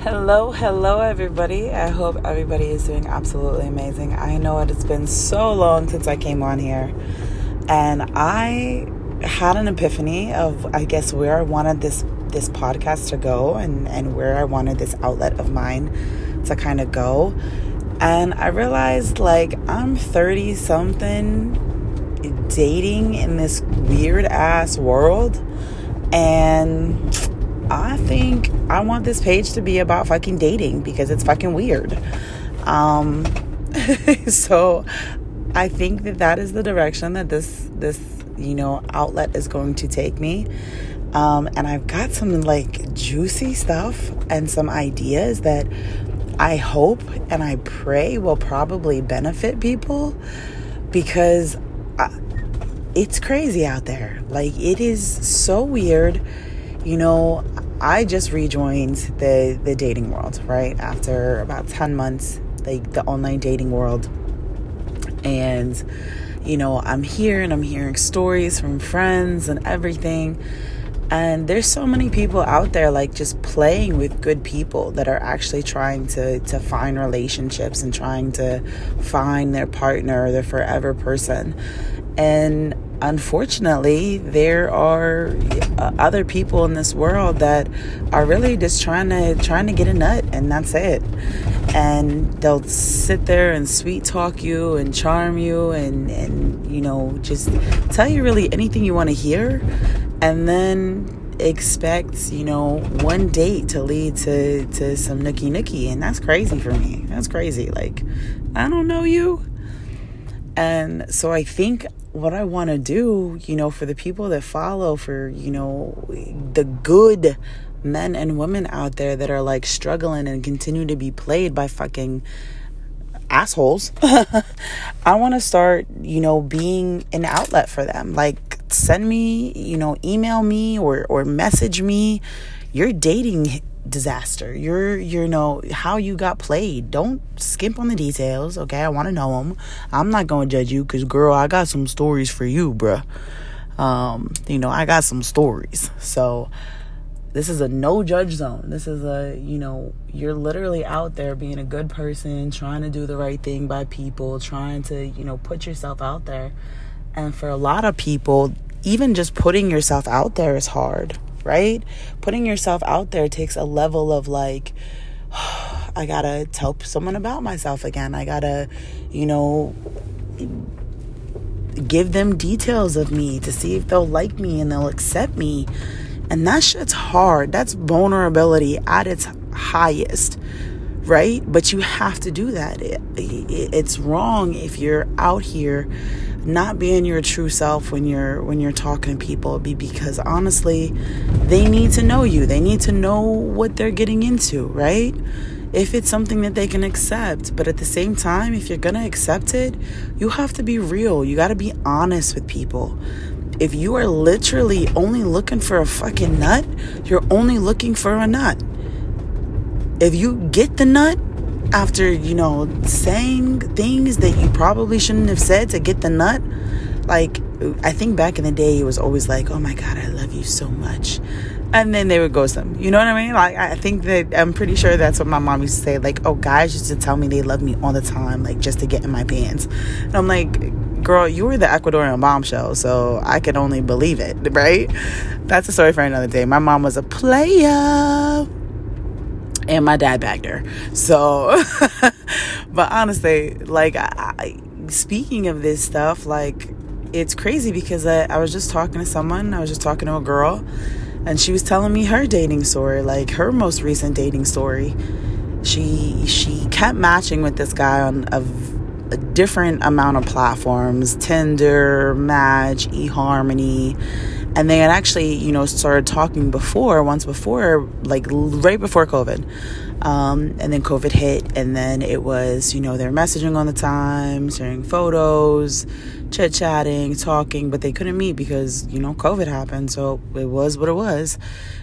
Hello, hello, everybody. I hope everybody is doing absolutely amazing. I know it has been so long since I came on here, and I had an epiphany of, I guess, where I wanted this this podcast to go, and and where I wanted this outlet of mine to kind of go. And I realized, like, I'm 30 something, dating in this weird ass world, and I think I want this page to be about fucking dating because it's fucking weird. Um, so I think that that is the direction that this this you know outlet is going to take me. Um, and I've got some like juicy stuff and some ideas that I hope and I pray will probably benefit people because I, it's crazy out there. Like it is so weird you know, I just rejoined the the dating world, right? After about 10 months, like the online dating world. And you know, I'm here and I'm hearing stories from friends and everything. And there's so many people out there like just playing with good people that are actually trying to to find relationships and trying to find their partner, their forever person. And unfortunately, there are uh, other people in this world that are really just trying to trying to get a nut, and that's it. And they'll sit there and sweet talk you and charm you, and and you know just tell you really anything you want to hear, and then expect you know one date to lead to to some nookie nookie, and that's crazy for me. That's crazy. Like I don't know you. And so I think what I want to do, you know, for the people that follow, for, you know, the good men and women out there that are like struggling and continue to be played by fucking assholes. I want to start, you know, being an outlet for them. Like send me, you know, email me or or message me your dating disaster. You're, you know, how you got played. Don't skimp on the details, okay? I want to know them. I'm not going to judge you because, girl, I got some stories for you, bruh. Um, you know, I got some stories. So, this is a no judge zone. This is a, you know, you're literally out there being a good person, trying to do the right thing by people, trying to, you know, put yourself out there. And for a lot of people, even just putting yourself out there is hard right? Putting yourself out there takes a level of like, I gotta tell someone about myself again. I gotta, you know, give them details of me to see if they'll like me and they'll accept me. And that shit's hard. That's vulnerability at its highest, right? But you have to do that. It, it, it's wrong if you're out here not being your true self when you're when you're talking to people be because honestly they need to know you. They need to know what they're getting into right? If it's something that they can accept but at the same time if you're gonna accept it you have to be real. You got to be honest with people. If you are literally only looking for a fucking nut you're only looking for a nut. If you get the nut after, you know, saying things that you probably shouldn't have said to get the nut. Like, I think back in the day, it was always like, oh my God, I love you so much. And then they would ghost them. You know what I mean? Like, I think that I'm pretty sure that's what my mom used to say. Like, oh, guys used to tell me they love me all the time, like, just to get in my pants. And I'm like, girl, you were the Ecuadorian bombshell, so I could only believe it, right? That's a story for another day. My mom was a player and my dad bagged her. So, but honestly, like, I, speaking of this stuff, like, it's crazy because I, I was just talking to someone, I was just talking to a girl, and she was telling me her dating story, like her most recent dating story. She she kept matching with this guy on a, a different amount of platforms, Tinder, Match, eHarmony and they had actually you know started talking before once before like right before covid. Um, and then covid hit and then it was you know they're messaging on the time sharing photos chit chatting talking but they couldn't meet because you know covid happened so it was what it was.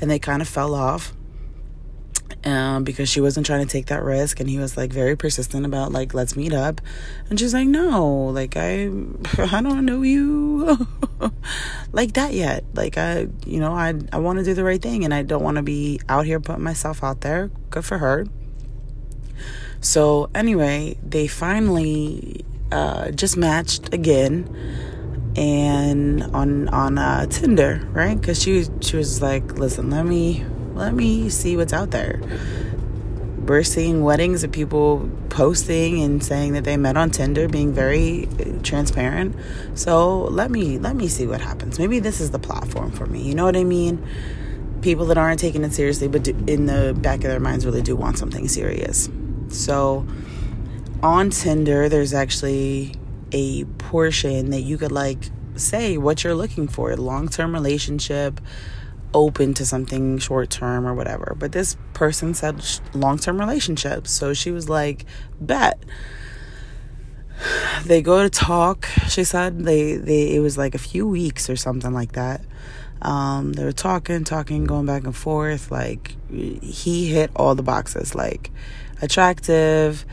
And they kind of fell off um, because she wasn't trying to take that risk. And he was like very persistent about like, let's meet up. And she's like, no, like I, I don't know you like that yet. Like I, you know, I, I want to do the right thing and I don't want to be out here putting myself out there. Good for her. So anyway, they finally uh, just matched again and on on uh, Tinder, right? Because she she was like, "Listen, let me let me see what's out there." We're seeing weddings of people posting and saying that they met on Tinder, being very uh, transparent. So let me let me see what happens. Maybe this is the platform for me. You know what I mean? People that aren't taking it seriously, but do, in the back of their minds really do want something serious. So on Tinder, there's actually a portion that you could like say what you're looking for long term relationship, open to something short term or whatever. But this person said long term relationships. So she was like, bet. They go to talk. She said they, they it was like a few weeks or something like that. Um, they were talking, talking, going back and forth. Like he hit all the boxes, like attractive,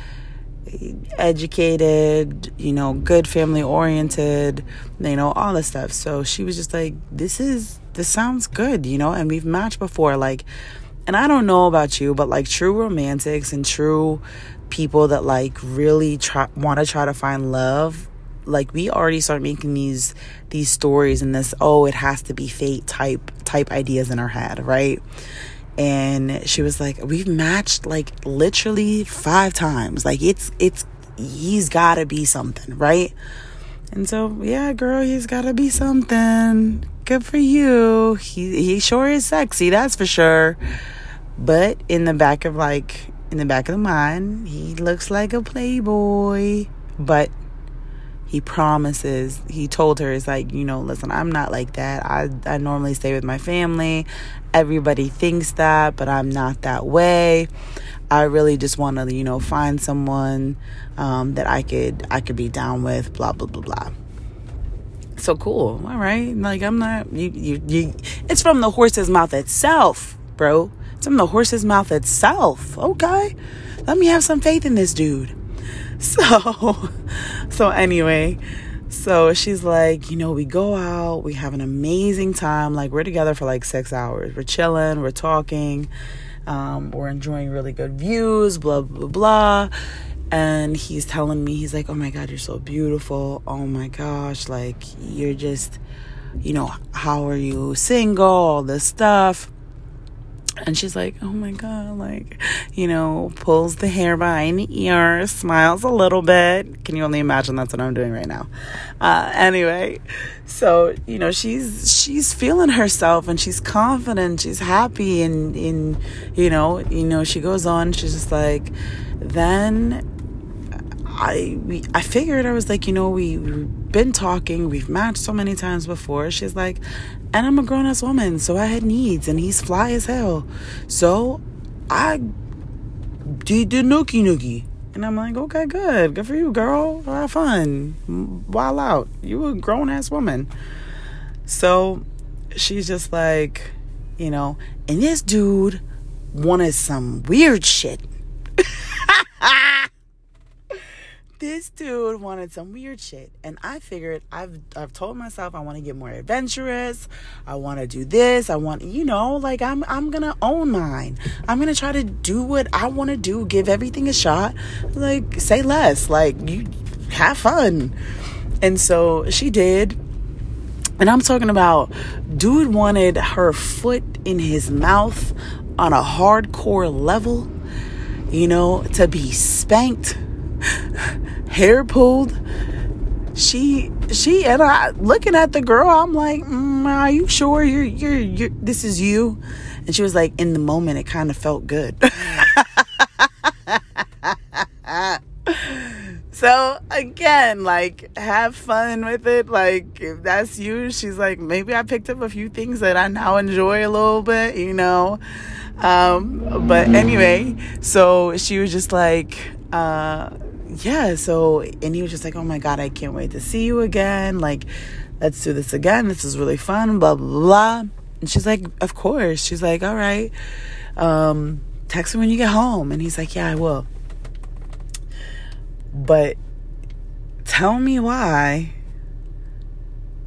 educated, you know, good family oriented, you know, all this stuff. So she was just like, this is, this sounds good, you know, and we've matched before. Like, and I don't know about you, but like true romantics and true people that like really try, want to try to find love like we already start making these these stories and this oh it has to be fate type type ideas in our head right and she was like we've matched like literally five times like it's it's he's gotta be something right and so yeah girl he's gotta be something good for you. He he sure is sexy that's for sure. But in the back of like in the back of the mind he looks like a playboy. But he promises he told her it's like you know listen i'm not like that. I i normally stay with my family. Everybody thinks that but i'm not that way. I really just want to you know find someone um, that i could i could be down with blah blah blah blah so cool. All right. Like i'm not you you, you it's from the horse's mouth itself bro. It's from the horse's mouth itself. Okay. Let me have some faith in this dude. So so anyway so she's like you know we go out we have an amazing time. Like we're together for like six hours. We're chilling we're talking um, we're enjoying really good views blah blah blah and he's telling me he's like oh my god you're so beautiful oh my gosh like you're just you know how are you single all this stuff and she's like, oh my God, like, you know, pulls the hair behind the ear, smiles a little bit. Can you only imagine that's what I'm doing right now? Uh, anyway, so, you know, she's, she's feeling herself and she's confident, she's happy and, in, you know, you know, she goes on, she's just like, then I we, I figured I was like, you know, we, we've been talking, we've matched so many times before. She's like, and I'm a grown ass woman, so I had needs, and he's fly as hell. So I did the nookie nookie. And I'm like, okay, good. Good for you, girl. Have fun. Wild out. You a grown ass woman. So she's just like, you know, and this dude wanted some weird shit. this dude wanted some weird shit. And i figured i've i've told myself i want to get more adventurous. I want to do this. I want you know like i'm i'm gonna own mine. I'm gonna try to do what i want to do give everything a shot. Like say less. Like you have fun. And so she did. And i'm talking about dude wanted her foot in his mouth on a hardcore level you know to be spanked hair pulled. She she and I looking at the girl. I'm like, mm, are you sure you're you're you're this is you? And she was like, in the moment, it kind of felt good. so again, like, have fun with it. Like, if that's you, she's like, maybe I picked up a few things that I now enjoy a little bit, you know. Um, but anyway, so she was just like, uh, yeah, so, and he was just like, oh my God, I can't wait to see you again. Like, let's do this again. This is really fun, blah, blah, blah. And she's like, of course. She's like, all right. Um, text me when you get home. And he's like, yeah, I will. But tell me why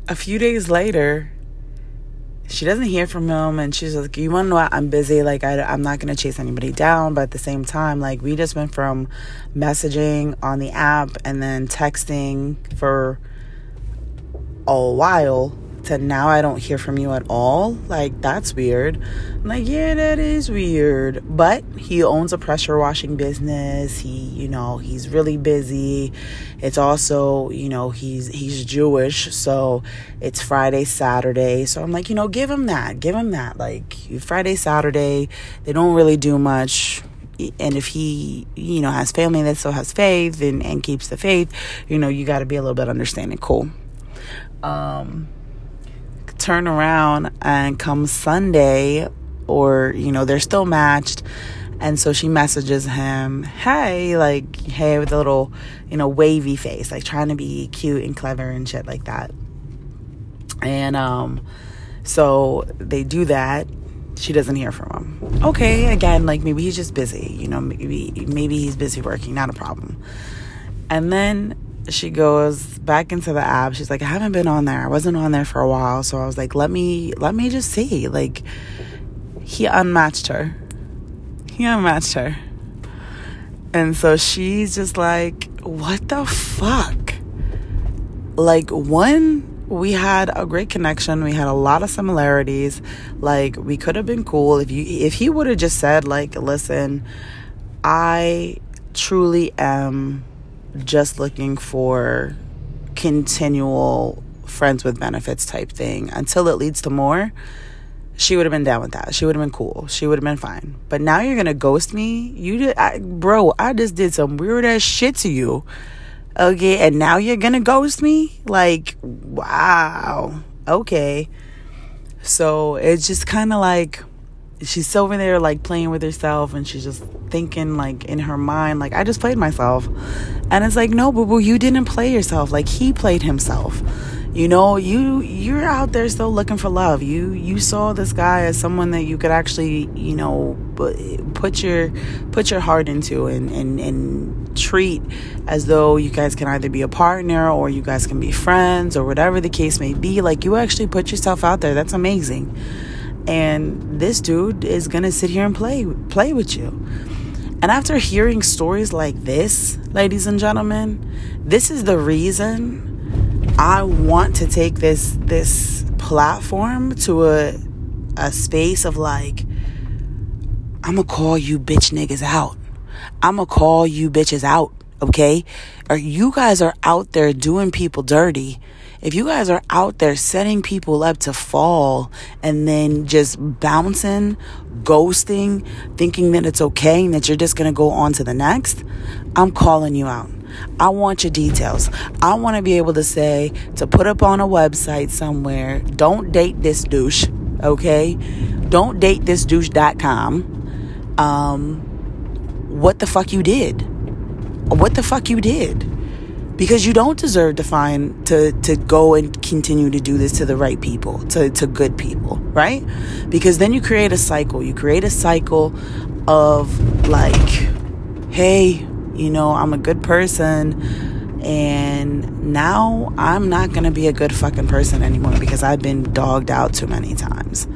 a few days later, she doesn't hear from him and she's like you want to know what i'm busy? Like I, i'm not going to chase anybody down. But at the same time like we just went from messaging on the app and then texting for a while to now I don't hear from you at all. Like, that's weird. I'm like, yeah, that is weird. But he owns a pressure washing business. He, you know, he's really busy. It's also, you know, he's he's Jewish, so it's Friday, Saturday. So I'm like, you know, give him that. Give him that. Like Friday, Saturday, they don't really do much and if he you know has family that still has faith and, and keeps the faith you know you got to be a little bit understanding cool um turn around and come Sunday, or, you know, they're still matched. And so she messages him, hey, like, hey, with a little, you know, wavy face, like trying to be cute and clever and shit like that. And um, so they do that. She doesn't hear from him. Okay, again, like maybe he's just busy, you know, maybe maybe he's busy working, not a problem. And then she goes back into the app. She's like, I haven't been on there. I wasn't on there for a while. So I was like, let me let me just see. Like he unmatched her. He unmatched her. And so she's just like, what the fuck? Like one, we had a great connection. We had a lot of similarities. Like we could have been cool if you if he would have just said like, listen, I truly am just looking for continual friends with benefits type thing until it leads to more, she would have been down with that. She would have been cool. She would have been fine. But now you're gonna ghost me. You did, I, bro. I just did some weird ass shit to you. Okay, and now you're gonna ghost me? Like, wow. Okay. So it's just kind of like she's still over there like playing with herself and she's just thinking like in her mind like i just played myself. And it's like no boo boo you didn't play yourself. Like he played himself. You know you you're out there still looking for love. You you saw this guy as someone that you could actually you know put your put your heart into and and and treat as though you guys can either be a partner or you guys can be friends or whatever the case may be. Like you actually put yourself out there. That's amazing and this dude is gonna sit here and play play with you. And after hearing stories like this, ladies and gentlemen, this is the reason I want to take this this platform to a a space of like I'm gonna call you bitch niggas out. I'm gonna call you bitches out, okay? Or you guys are out there doing people dirty if you guys are out there setting people up to fall and then just bouncing, ghosting, thinking that it's okay and that you're just going to go on to the next, I'm calling you out. I want your details. I want to be able to say, to put up on a website somewhere, don't date this douche, okay? Don't date this douche.com. Um, what the fuck you did? What the fuck you did? Because you don't deserve to find to to go and continue to do this to the right people to to good people right? Because then you create a cycle. You create a cycle of like hey you know i'm a good person and now i'm not gonna be a good fucking person anymore because i've been dogged out too many times.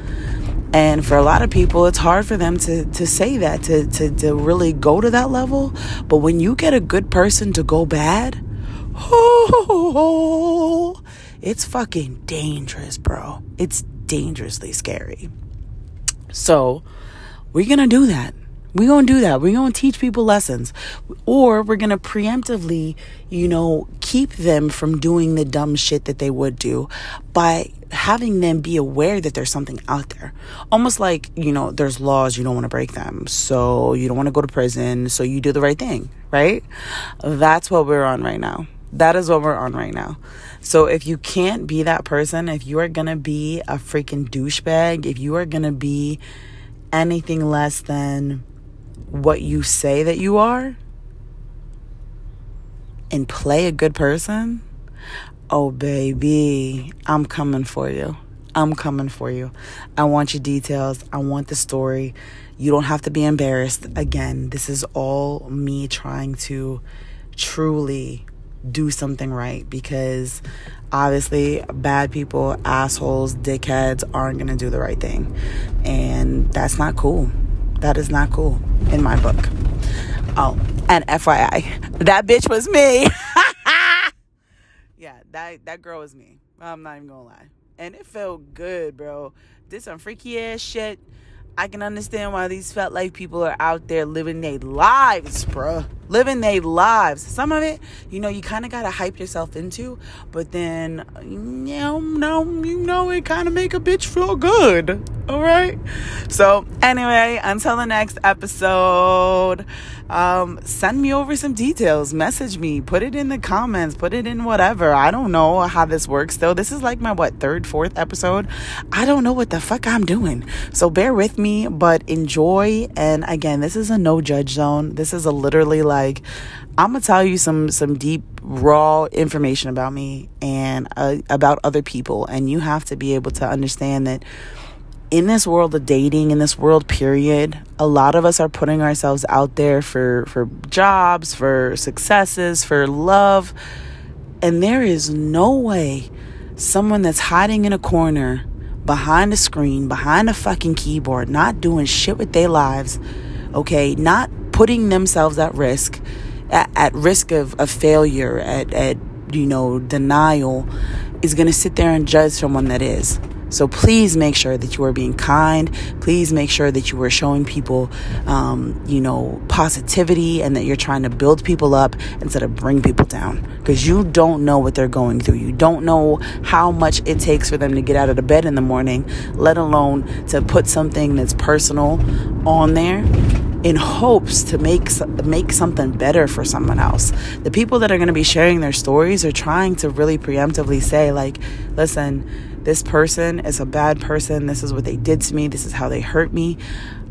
And for a lot of people, it's hard for them to, to say that, to, to, to really go to that level. But when you get a good person to go bad, Oh, it's fucking dangerous, bro. It's dangerously scary. So, we're going to do that. We're going to do that. We're going to teach people lessons. Or we're going to preemptively, you know, keep them from doing the dumb shit that they would do by having them be aware that there's something out there. Almost like, you know, there's laws, you don't want to break them. So you don't want to go to prison. So you do the right thing, right? That's what we're on right now. That is what we're on right now. So if you can't be that person, if you are going to be a freaking douchebag, if you are going to be anything less than what you say that you are and play a good person, oh baby, I'm coming for you. I'm coming for you. I want your details. I want the story. You don't have to be embarrassed. Again, this is all me trying to truly do something right because obviously bad people, assholes, dickheads aren't going to do the right thing. And that's not cool. That is not cool in my book. Oh, and FYI, that bitch was me. yeah, that that girl was me. I'm not even going to lie. And it felt good, bro. Did some freaky ass shit. I can understand why these felt like people are out there living their lives, bruh. Living their lives. Some of it, you know, you kind of got to hype yourself into, but then, you know, no, you know, it kind of make a bitch feel good. All right. So, anyway, until the next episode, um, send me over some details. Message me. Put it in the comments. Put it in whatever. I don't know how this works though. This is like my, what, third, fourth episode? I don't know what the fuck I'm doing. So, bear with me, but enjoy. And again, this is a no judge zone. This is a literally like, I'm gonna tell you some some deep raw information about me and uh, about other people, and you have to be able to understand that in this world of dating, in this world period, a lot of us are putting ourselves out there for, for jobs, for successes, for love. And there is no way someone that's hiding in a corner behind a screen, behind a fucking keyboard, not doing shit with their lives, okay, not putting themselves at risk, at, at risk of, of failure, at, at, you know, denial, is gonna sit there and judge someone that is. So please make sure that you are being kind. Please make sure that you are showing people, um, you know, positivity and that you're trying to build people up instead of bring people down. Because you don't know what they're going through. You don't know how much it takes for them to get out of the bed in the morning, let alone to put something that's personal on there in hopes to make make something better for someone else. The people that are going to be sharing their stories are trying to really preemptively say like, listen, this person is a bad person. This is what they did to me. This is how they hurt me.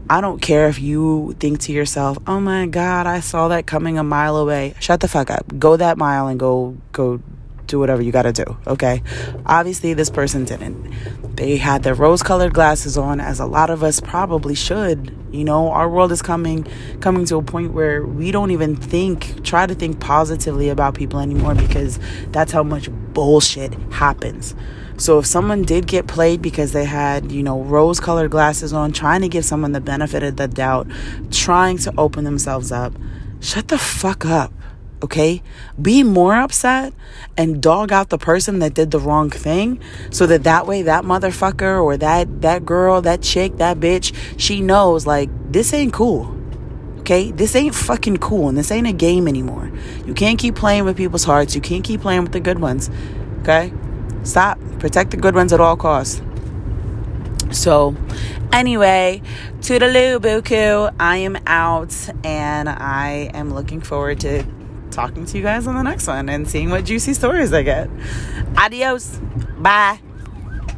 I don't care if you think to yourself, "Oh my god, I saw that coming a mile away." Shut the fuck up. Go that mile and go go do whatever you got to do, okay? Obviously this person didn't. They had their rose-colored glasses on as a lot of us probably should. You know, our world is coming coming to a point where we don't even think try to think positively about people anymore because that's how much bullshit happens. So if someone did get played because they had, you know, rose colored glasses on, trying to give someone the benefit of the doubt, trying to open themselves up, shut the fuck up. Okay? Be more upset and dog out the person that did the wrong thing so that that way that motherfucker or that that girl, that chick, that bitch, she knows like this ain't cool. Okay? This ain't fucking cool and this ain't a game anymore. You can't keep playing with people's hearts. You can't keep playing with the good ones. Okay? Stop. Protect the good ones at all costs. So, anyway, toodaloo buku. I am out and I am looking forward to talking to you guys on the next one and seeing what juicy stories I get. Adios. Bye.